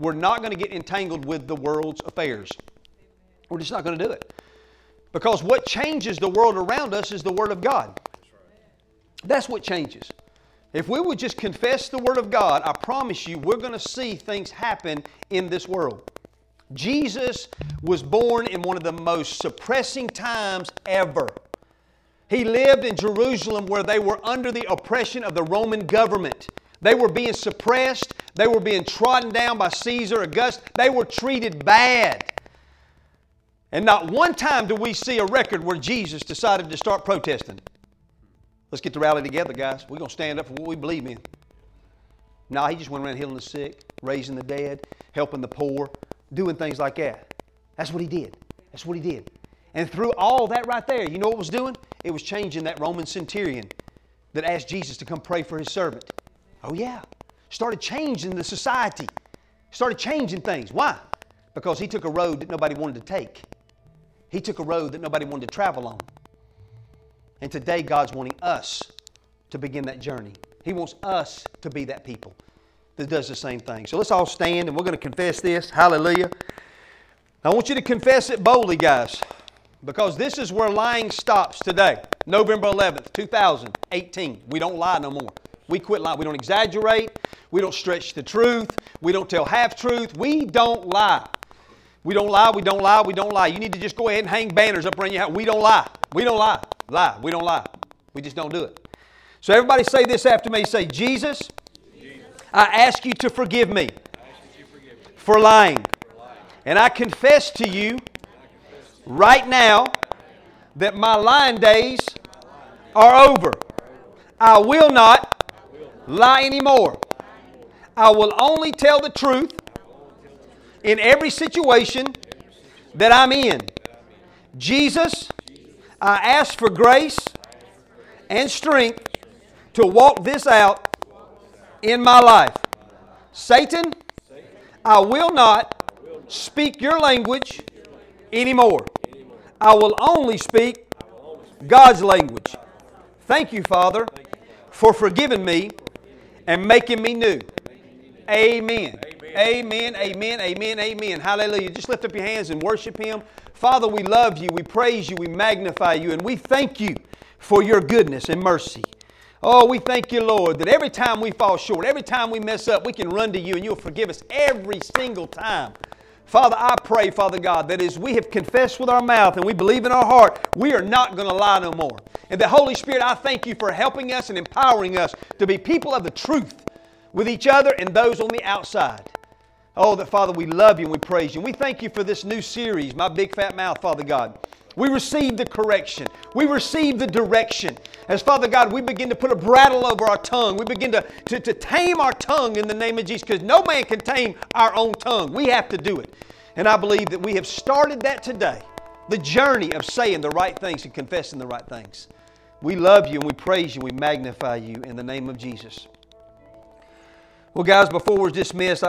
We're not going to get entangled with the world's affairs. We're just not going to do it. Because what changes the world around us is the Word of God. That's what changes. If we would just confess the Word of God, I promise you, we're going to see things happen in this world. Jesus was born in one of the most suppressing times ever. He lived in Jerusalem where they were under the oppression of the Roman government. They were being suppressed. They were being trodden down by Caesar, Augustus. They were treated bad. And not one time do we see a record where Jesus decided to start protesting. Let's get the rally together, guys. We're going to stand up for what we believe in. No, he just went around healing the sick, raising the dead, helping the poor, doing things like that. That's what he did. That's what he did. And through all that right there, you know what was doing? It was changing that Roman centurion that asked Jesus to come pray for his servant. Oh, yeah. Started changing the society. Started changing things. Why? Because he took a road that nobody wanted to take. He took a road that nobody wanted to travel on. And today, God's wanting us to begin that journey. He wants us to be that people that does the same thing. So let's all stand and we're going to confess this. Hallelujah. I want you to confess it boldly, guys, because this is where lying stops today. November 11th, 2018. We don't lie no more. We quit lying. We don't exaggerate. We don't stretch the truth. We don't tell half truth. We don't lie. We don't lie. We don't lie. We don't lie. You need to just go ahead and hang banners up around your house. We don't lie. We don't lie. Lie. We don't lie. We just don't do it. So everybody say this after me. Say, Jesus, I ask you to forgive me for lying. And I confess to you right now that my lying days are over. I will not lie anymore. I will only tell the truth in every situation that I'm in. Jesus, I ask for grace and strength to walk this out in my life. Satan, I will not speak your language anymore. I will only speak God's language. Thank you, Father, for forgiving me and making me new. Amen. Amen, amen, amen, amen. Hallelujah. Just lift up your hands and worship Him. Father, we love you, we praise you, we magnify you, and we thank you for your goodness and mercy. Oh, we thank you, Lord, that every time we fall short, every time we mess up, we can run to you and you'll forgive us every single time. Father, I pray, Father God, that as we have confessed with our mouth and we believe in our heart, we are not going to lie no more. And the Holy Spirit, I thank you for helping us and empowering us to be people of the truth with each other and those on the outside. Oh, that Father, we love you and we praise you. And we thank you for this new series, My Big Fat Mouth, Father God. We receive the correction. We receive the direction. As Father God, we begin to put a brattle over our tongue. We begin to, to, to tame our tongue in the name of Jesus because no man can tame our own tongue. We have to do it. And I believe that we have started that today the journey of saying the right things and confessing the right things. We love you and we praise you. And we magnify you in the name of Jesus. Well, guys, before we're dismissed, I